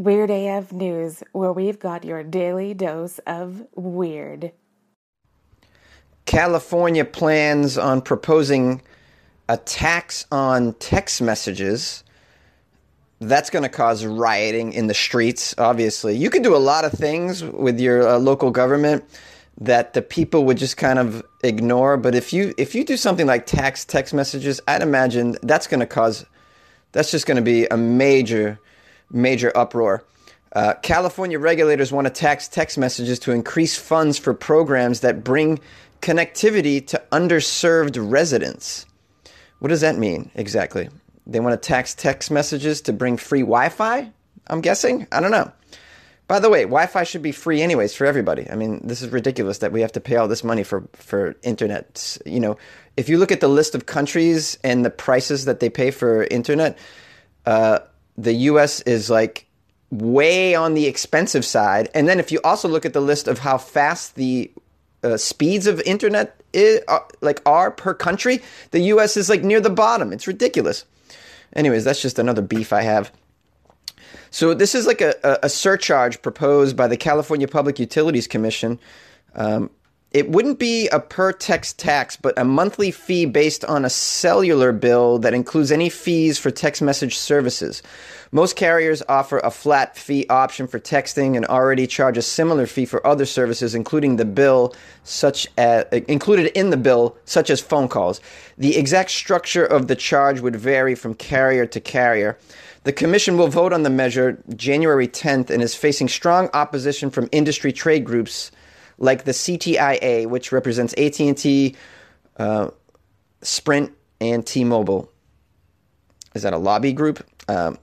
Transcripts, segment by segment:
Weird AF News, where we've got your daily dose of weird. California plans on proposing a tax on text messages. That's going to cause rioting in the streets, obviously. You can do a lot of things with your uh, local government that the people would just kind of ignore, but if you if you do something like tax text messages, I'd imagine that's going to cause that's just going to be a major major uproar. Uh, California regulators want to tax text messages to increase funds for programs that bring connectivity to underserved residents. What does that mean exactly? They want to tax text messages to bring free Wi Fi? I'm guessing? I don't know. By the way, Wi Fi should be free anyways for everybody. I mean, this is ridiculous that we have to pay all this money for, for internet. You know, if you look at the list of countries and the prices that they pay for internet, uh, the US is like way on the expensive side. And then if you also look at the list of how fast the uh, speeds of internet is, uh, like are per country, the U.S. is like near the bottom. It's ridiculous. Anyways, that's just another beef I have. So this is like a, a surcharge proposed by the California Public Utilities Commission. Um, it wouldn't be a per text tax, but a monthly fee based on a cellular bill that includes any fees for text message services. Most carriers offer a flat fee option for texting and already charge a similar fee for other services, including the bill, such as included in the bill, such as phone calls. The exact structure of the charge would vary from carrier to carrier. The commission will vote on the measure January 10th and is facing strong opposition from industry trade groups like the CTIA, which represents AT&T, uh, Sprint, and T-Mobile. Is that a lobby group? Um,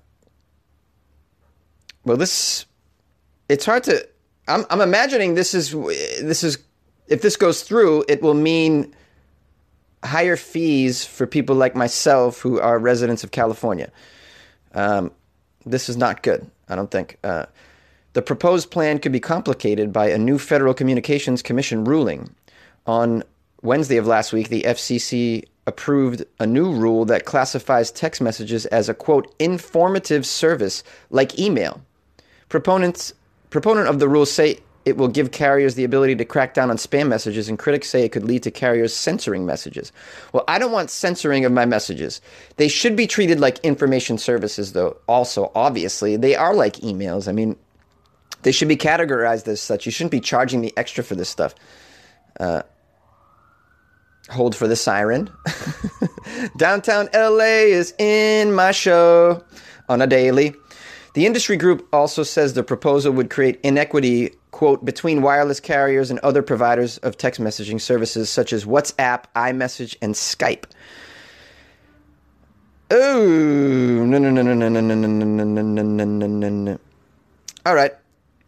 well, this it's hard to. I'm, I'm imagining this is this is if this goes through, it will mean higher fees for people like myself who are residents of California. Um, this is not good. I don't think. Uh, the proposed plan could be complicated by a new Federal Communications Commission ruling. On Wednesday of last week, the FCC approved a new rule that classifies text messages as a quote informative service like email. Proponents proponent of the rule say it will give carriers the ability to crack down on spam messages, and critics say it could lead to carriers censoring messages. Well, I don't want censoring of my messages. They should be treated like information services, though, also, obviously. They are like emails. I mean, they should be categorized as such. You shouldn't be charging the extra for this stuff. Uh, hold for the siren. Downtown LA is in my show on a daily. The industry group also says the proposal would create inequity, quote, between wireless carriers and other providers of text messaging services such as WhatsApp, iMessage, and Skype. Oh, no, no, no, no, no, no, no, no, no, no, no, no, no. All right.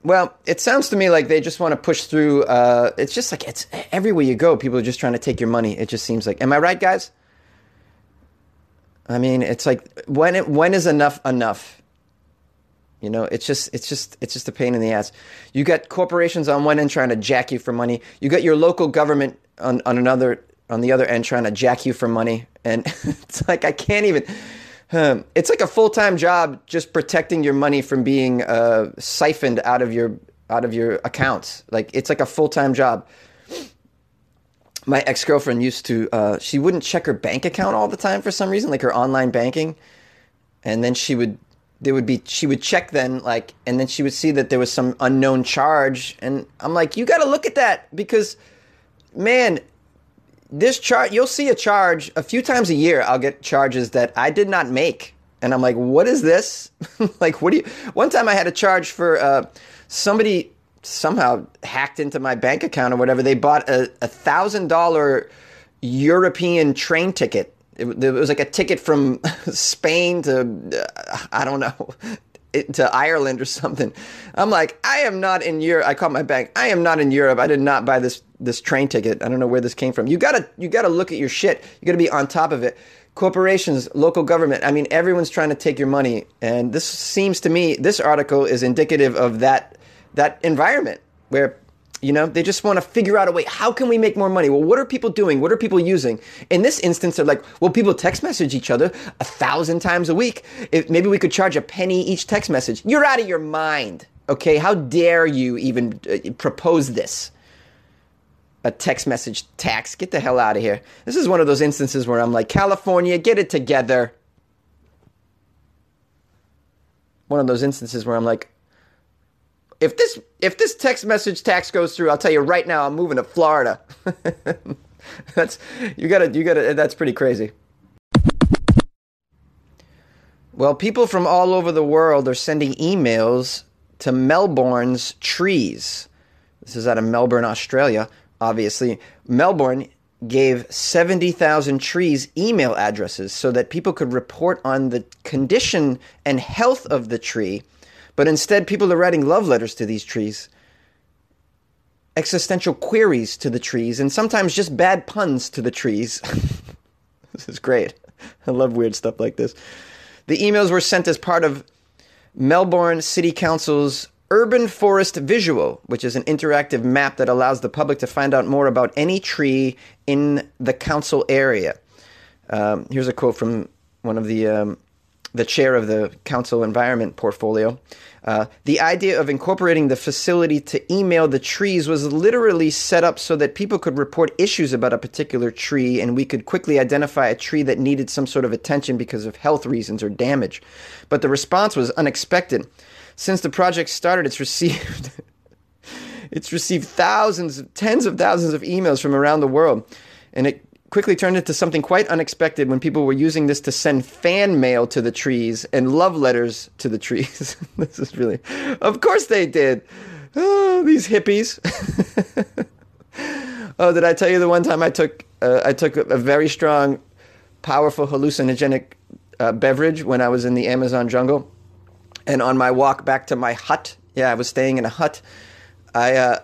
Well, it sounds to me like they just want to push through. Uh, it's just like it's everywhere you go, people are just trying to take your money. It just seems like. Am I right, guys? I mean, it's like when it, when is enough enough? You know, it's just it's just it's just a pain in the ass. You got corporations on one end trying to jack you for money. You got your local government on, on another on the other end trying to jack you for money, and it's like I can't even. Um, it's like a full time job just protecting your money from being uh, siphoned out of your out of your accounts. Like it's like a full time job. My ex girlfriend used to. Uh, she wouldn't check her bank account all the time for some reason, like her online banking, and then she would. There would be she would check then like, and then she would see that there was some unknown charge, and I'm like, you got to look at that because, man, this chart you'll see a charge a few times a year i'll get charges that i did not make. And i'm like what is this? Like what do you one time i had a charge for uh, somebody somehow hacked into my bank account or whatever. They bought a, thousand dollar european train ticket. It, it, was like a ticket from spain to uh, i don't know to Ireland or something. I'm like, I am not in Europe. I called my bank. I am not in Europe. I did not buy this this train ticket. I don't know where this came from. You gotta you gotta look at your shit. You gotta be on top of it. Corporations, local government. I mean, everyone's trying to take your money, and this seems to me this article is indicative of that that environment where You know, they just want to figure out a way. How can we make more money? Well, what are people doing? What are people using? In this instance, they're like, well, people text message each other a thousand times a week. If, maybe we could charge a penny each text message. You're out of your mind. Okay, how dare you even uh, propose this? A text message tax. Get the hell out of here. This is one of those instances where I'm like, California, get it together. One of those instances where I'm like, if this if this text message tax goes through, I'll tell you right now, I'm moving to Florida. that's you gotta you gotta that's pretty crazy. Well, people from all over the world are sending emails to Melbourne's trees. This is out of Melbourne, Australia. Obviously, Melbourne gave 70,000 trees email addresses so that people could report on the condition and health of the tree but instead, people are writing love letters to these trees, existential queries to the trees, and sometimes just bad puns to the trees. this is great. I love weird stuff like this. The emails were sent as part of Melbourne City Council's Urban Forest Visual, which is an interactive map that allows the public to find out more about any tree in the council area. Um, here's a quote from one of the um, the chair of the council environment portfolio. Uh, the idea of incorporating the facility to email the trees was literally set up so that people could report issues about a particular tree and we could quickly identify a tree that needed some sort of attention because of health reasons or damage. But the response was unexpected. Since the project started, it's received it's received thousands, tens of thousands of emails from around the world. And it quickly turned into something quite unexpected when people were using this to send fan mail to the trees and love letters to the trees. this is really, of course they did. Oh, these hippies. oh, did I tell you the one time I took uh, I took a very strong, powerful hallucinogenic uh, beverage when I was in the Amazon jungle, and on my walk back to my hut, yeah, I was staying in a hut. I uh,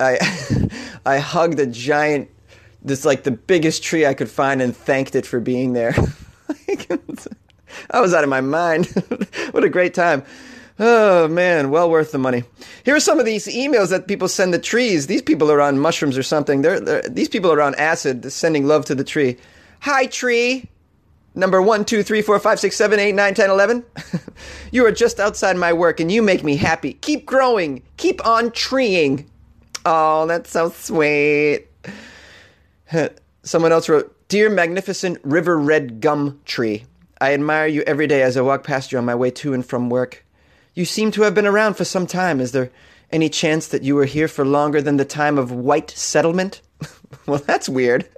I I hugged a giant this like the biggest tree I could find and thanked it for being there. I was out of my mind. what a great time. Oh man, well worth the money. Here are some of these emails that people send the trees. These people are on mushrooms or something. They're, they're these people are on acid, sending love to the tree. Hi tree. Number one, two, three, four, five, six, seven, eight, nine, ten, eleven. you are just outside my work and you make me happy. Keep growing. Keep on treeing. Oh, that's so sweet. Someone else wrote, Dear magnificent river red gum tree, I admire you every day as I walk past you on my way to and from work. You seem to have been around for some time. Is there any chance that you were here for longer than the time of white settlement? well, that's weird.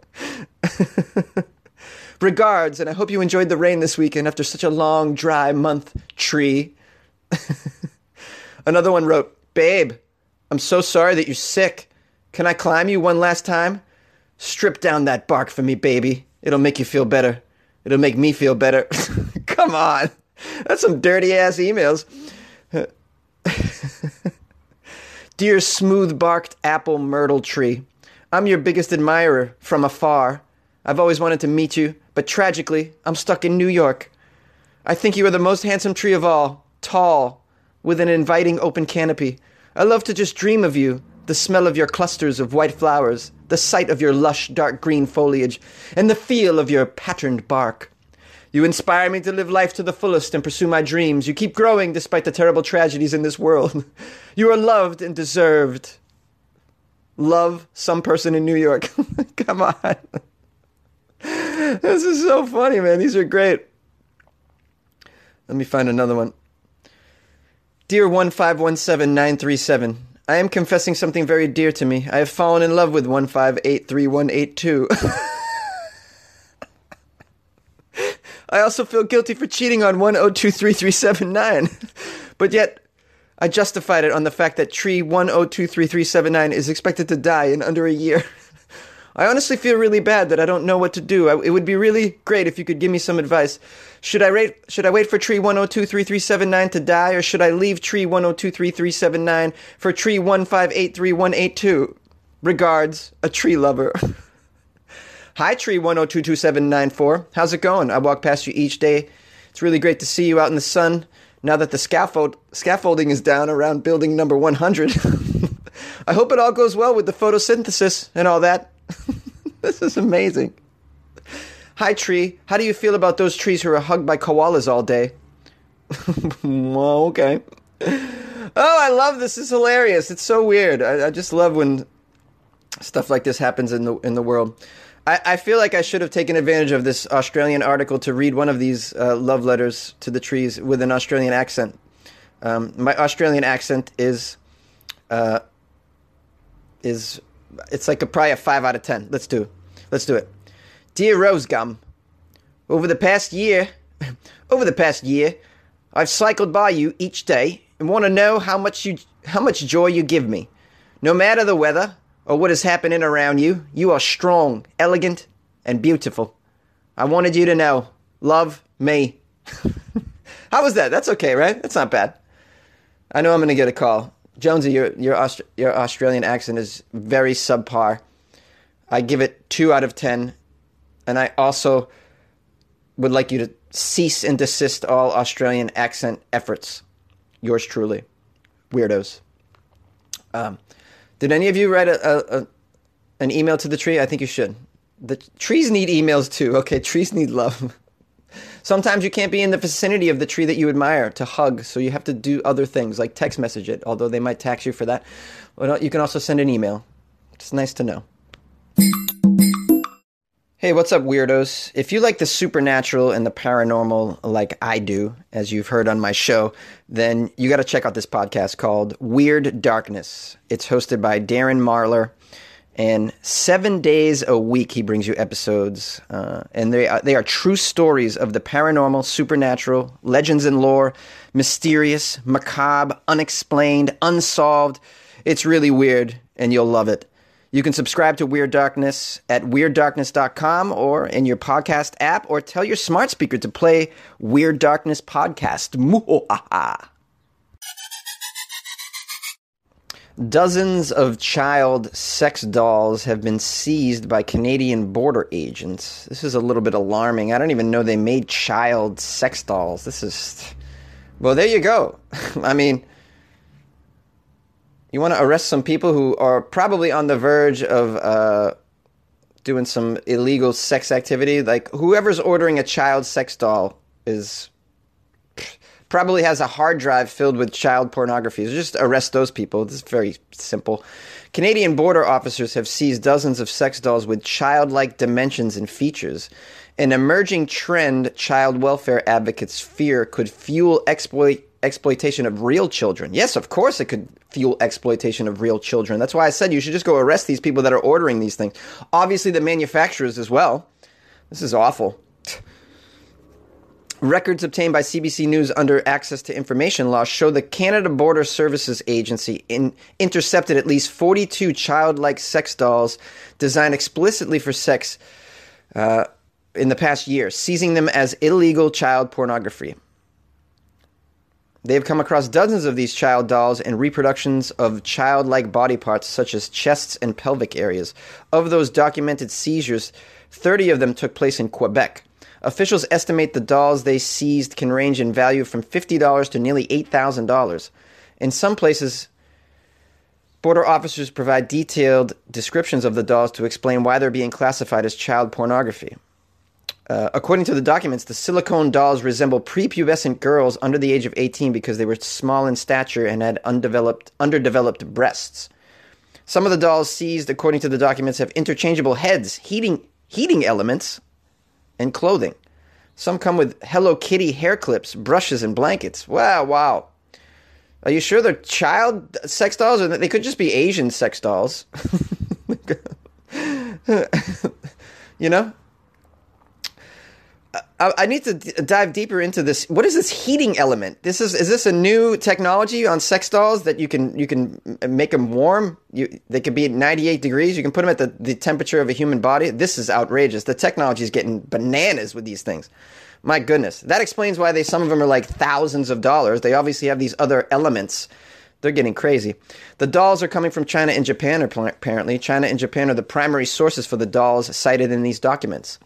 Regards, and I hope you enjoyed the rain this weekend after such a long, dry month, tree. Another one wrote, Babe, I'm so sorry that you're sick. Can I climb you one last time? Strip down that bark for me, baby. It'll make you feel better. It'll make me feel better. Come on. That's some dirty ass emails. Dear smooth barked apple myrtle tree, I'm your biggest admirer from afar. I've always wanted to meet you, but tragically, I'm stuck in New York. I think you are the most handsome tree of all, tall, with an inviting open canopy. I love to just dream of you, the smell of your clusters of white flowers, the sight of your lush dark green foliage, and the feel of your patterned bark. You inspire me to live life to the fullest and pursue my dreams. You keep growing despite the terrible tragedies in this world. You are loved and deserved. Love some person in New York. Come on. This is so funny, man. These are great. Let me find another one. Dear 1517937, I am confessing something very dear to me. I have fallen in love with 1583182. I also feel guilty for cheating on 1023379. but yet, I justified it on the fact that tree 1023379 is expected to die in under a year. I honestly feel really bad that I don't know what to do. I, it would be really great if you could give me some advice. Should I rate, should I wait for tree 1023379 to die or should I leave tree 1023379 for tree 1583182? Regards, a tree lover. Hi tree 1022794. How's it going? I walk past you each day. It's really great to see you out in the sun now that the scaffold scaffolding is down around building number 100. I hope it all goes well with the photosynthesis and all that. this is amazing. Hi, tree. How do you feel about those trees who are hugged by koalas all day? well, okay. Oh, I love this. It's hilarious. It's so weird. I, I, just love when stuff like this happens in the in the world. I, I, feel like I should have taken advantage of this Australian article to read one of these uh, love letters to the trees with an Australian accent. Um, my Australian accent is uh, is it's like a probably a five out of ten. Let's do let's do it. Dear Rose Gum, over the past year, over the past year, I've cycled by you each day and want to know how much you how much joy you give me. No matter the weather or what is happening around you, you are strong, elegant, and beautiful. I wanted you to know. Love me. how was that? That's okay, right? That's not bad. I know I'm going to get a call. Jonesy, your your Aust- your Australian accent is very subpar. I give it two out of ten, and I also would like you to cease and desist all Australian accent efforts. Yours truly, weirdos. Um, did any of you write a, a, a, an email to the tree? I think you should. The trees need emails too. Okay, trees need love. Sometimes you can't be in the vicinity of the tree that you admire to hug, so you have to do other things like text message it, although they might tax you for that. You can also send an email. It's nice to know. Hey, what's up, weirdos? If you like the supernatural and the paranormal like I do, as you've heard on my show, then you got to check out this podcast called Weird Darkness. It's hosted by Darren Marlar, and seven days a week he brings you episodes, uh, and they are, they are true stories of the paranormal, supernatural, legends and lore, mysterious, macabre, unexplained, unsolved. It's really weird, and you'll love it. You can subscribe to Weird Darkness at weirddarkness.com or in your podcast app, or tell your smart speaker to play Weird Darkness Podcast. Dozens of child sex dolls have been seized by Canadian border agents. This is a little bit alarming. I don't even know they made child sex dolls. This is. Well, there you go. I mean, you want to arrest some people who are probably on the verge of uh, doing some illegal sex activity. Like whoever's ordering a child sex doll is probably has a hard drive filled with child pornography. So just arrest those people. This is very simple. Canadian border officers have seized dozens of sex dolls with childlike dimensions and features. An emerging trend child welfare advocates fear could fuel exploit exploitation of real children. Yes, of course it could fuel exploitation of real children. That's why I said you should just go arrest these people that are ordering these things. Obviously, the manufacturers as well. This is awful. Records obtained by CBC News under access to information law show the Canada Border Services Agency in, intercepted at least 42 childlike sex dolls designed explicitly for sex uh, in the past year, seizing them as illegal child pornography. They have come across dozens of these child dolls and reproductions of childlike body parts, such as chests and pelvic areas. Of those documented seizures, 30 of them took place in Quebec. Officials estimate the dolls they seized can range in value from $50 to nearly $8,000. In some places, border officers provide detailed descriptions of the dolls to explain why they're being classified as child pornography. Uh, according to the documents, the silicone dolls resemble prepubescent girls under the age of 18 because they were small in stature and had undeveloped, underdeveloped breasts. Some of the dolls seized, according to the documents, have interchangeable heads, heating, heating elements, and clothing. Some come with Hello Kitty hair clips, brushes, and blankets. Wow, wow. Are you sure they're child sex dolls, or they could just be Asian sex dolls? you know, I, I need to d- dive deeper into this. What is this heating element? This is is this a new technology on sex dolls that you can you can make them warm? You they could be at 98 degrees. You can put them at the, the temperature of a human body. This is outrageous. The technology is getting bananas with these things. My goodness, that explains why they some of them are like thousands of dollars. They obviously have these other elements. They're getting crazy. The dolls are coming from China and Japan, apparently. China and Japan are the primary sources for the dolls cited in these documents.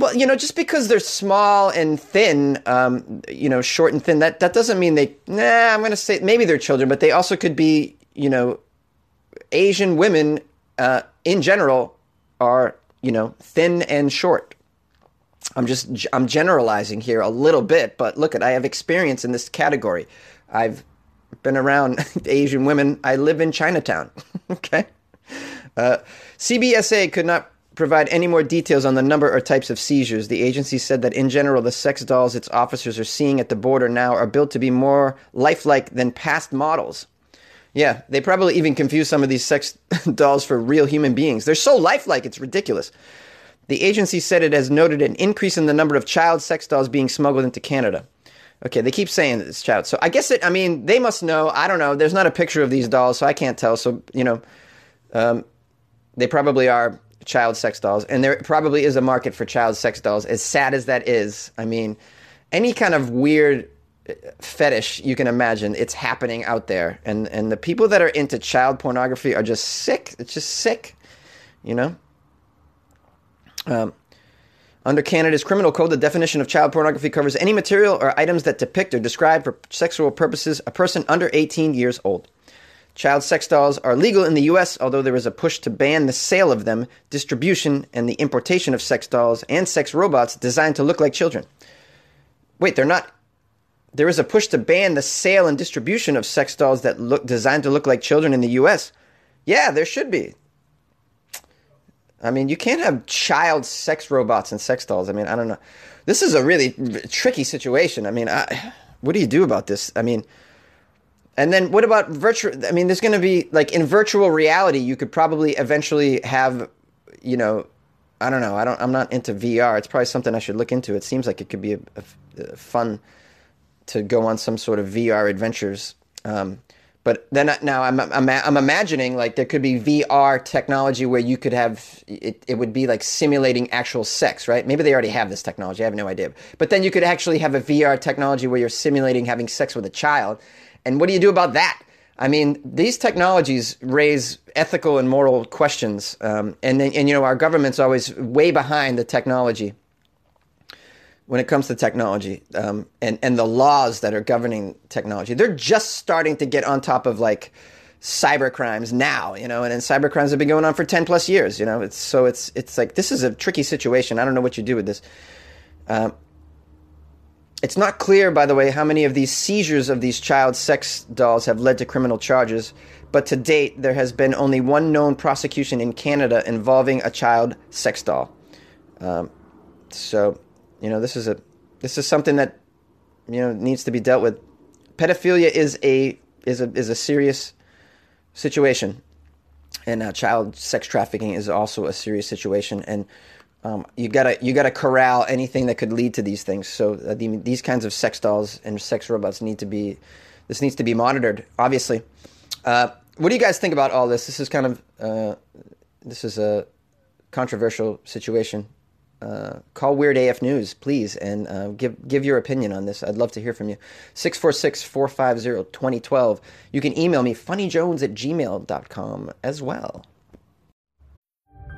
Well, you know, just because they're small and thin, um, you know, short and thin, that, that doesn't mean they, nah, I'm going to say maybe they're children, but they also could be, you know, Asian women uh, in general are, you know, thin and short. I'm just I'm generalizing here a little bit, but look at I have experience in this category. I've been around Asian women. I live in Chinatown. okay. Uh, CBSA could not provide any more details on the number or types of seizures. The agency said that in general, the sex dolls its officers are seeing at the border now are built to be more lifelike than past models. Yeah, they probably even confuse some of these sex dolls for real human beings. They're so lifelike, it's ridiculous. The agency said it has noted an increase in the number of child sex dolls being smuggled into Canada. Okay, they keep saying it's child. So I guess it, I mean, they must know. I don't know. There's not a picture of these dolls, so I can't tell. So, you know, um, they probably are child sex dolls. And there probably is a market for child sex dolls, as sad as that is. I mean, any kind of weird uh, fetish you can imagine, it's happening out there. And, and the people that are into child pornography are just sick. It's just sick, you know? Um, under Canada's criminal code, the definition of child pornography covers any material or items that depict or describe for sexual purposes a person under 18 years old. Child sex dolls are legal in the US, although there is a push to ban the sale of them, distribution, and the importation of sex dolls and sex robots designed to look like children. Wait, they're not. There is a push to ban the sale and distribution of sex dolls that look designed to look like children in the US. Yeah, there should be. I mean, you can't have child sex robots and sex dolls. I mean, I don't know. This is a really tricky situation. I mean, I, what do you do about this? I mean, and then what about virtual? I mean, there's going to be like in virtual reality, you could probably eventually have, you know, I don't know. I don't. I'm not into VR. It's probably something I should look into. It seems like it could be a, a, a fun to go on some sort of VR adventures. Um, but then now I'm, I'm, I'm imagining like there could be VR technology where you could have it, it would be like simulating actual sex, right? Maybe they already have this technology. I have no idea. But then you could actually have a VR technology where you're simulating having sex with a child. And what do you do about that? I mean, these technologies raise ethical and moral questions. Um, and, and, you know, our government's always way behind the technology when it comes to technology um, and and the laws that are governing technology. They're just starting to get on top of like cyber crimes now, you know, and, and cyber crimes have been going on for ten plus years. You know, it's so it's it's like this is a tricky situation. I don't know what you do with this. Um, it's not clear, by the way, how many of these seizures of these child sex dolls have led to criminal charges, but to date, there has been only one known prosecution in Canada involving a child sex doll. Um, so you know, this is a this is something that you know needs to be dealt with. Pedophilia is a is a is a serious situation, and uh, child sex trafficking is also a serious situation. And um, you gotta you gotta corral anything that could lead to these things. So uh, the, these kinds of sex dolls and sex robots need to be this needs to be monitored. Obviously, uh, what do you guys think about all this? This is kind of uh, this is a controversial situation uh, call Weird AF News, please, and uh, give give your opinion on this. I'd love to hear from you. 646 450 2012. You can email me, funnyjones at gmail.com as well.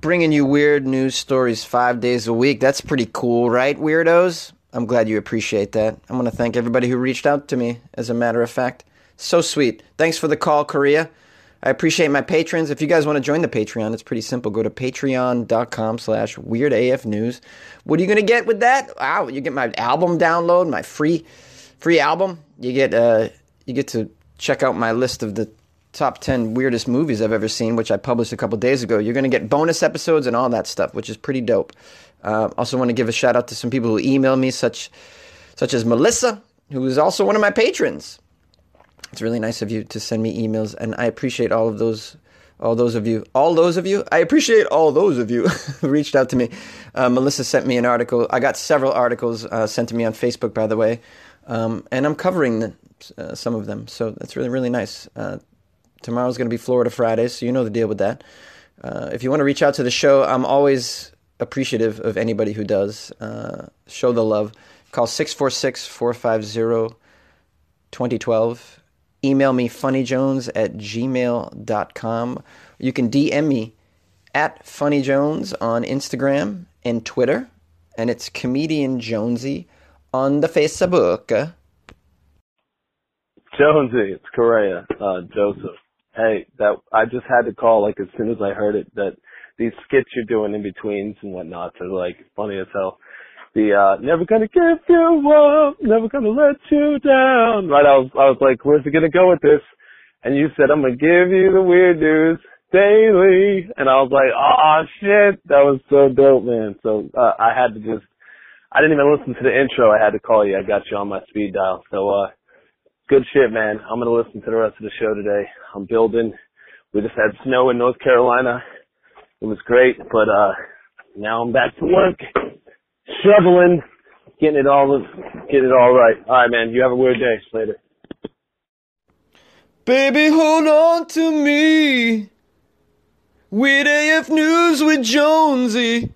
Bringing you weird news stories five days a week. That's pretty cool, right, weirdos? I'm glad you appreciate that. I want to thank everybody who reached out to me, as a matter of fact. So sweet. Thanks for the call, Korea. I appreciate my patrons. If you guys want to join the Patreon, it's pretty simple. Go to patreon.com slash weirdafnews. What are you going to get with that? Wow, you get my album download, my free free album. You get uh, you get to check out my list of the top 10 weirdest movies I've ever seen, which I published a couple days ago. You're going to get bonus episodes and all that stuff, which is pretty dope. Uh, also want to give a shout out to some people who email me, such such as Melissa, who is also one of my patrons. It's really nice of you to send me emails, and I appreciate all of those, all those of you, all those of you. I appreciate all those of you who reached out to me. Uh, Melissa sent me an article. I got several articles uh, sent to me on Facebook, by the way, um, and I'm covering the, uh, some of them. So that's really really nice. Tomorrow's going to be Florida Friday, so you know the deal with that. Uh, if you want to reach out to the show, I'm always appreciative of anybody who does. Uh, show the love. Call 646 450 2012. Email me funnyjones at gmail.com. You can DM me at funnyjones on Instagram and Twitter. And it's comedian Jonesy on the Facebook. Jonesy, it's Correa, uh, Joseph. Hey, that I just had to call like as soon as I heard it that these skits you're doing in betweens and whatnot are like funny as hell. The uh never gonna give you up, never gonna let you down. Right, I was I was like, where's it gonna go with this? And you said I'm gonna give you the weird news daily, and I was like, oh shit, that was so dope, man. So uh, I had to just, I didn't even listen to the intro. I had to call you. I got you on my speed dial. So uh good shit, man. I'm gonna listen to the rest of the show today. I'm building. We just had snow in North Carolina. It was great, but uh now I'm back to work, shoveling, getting it all getting it all right. All right, man. You have a weird day. Later. Baby, hold on to me. Weird AF News with Jonesy.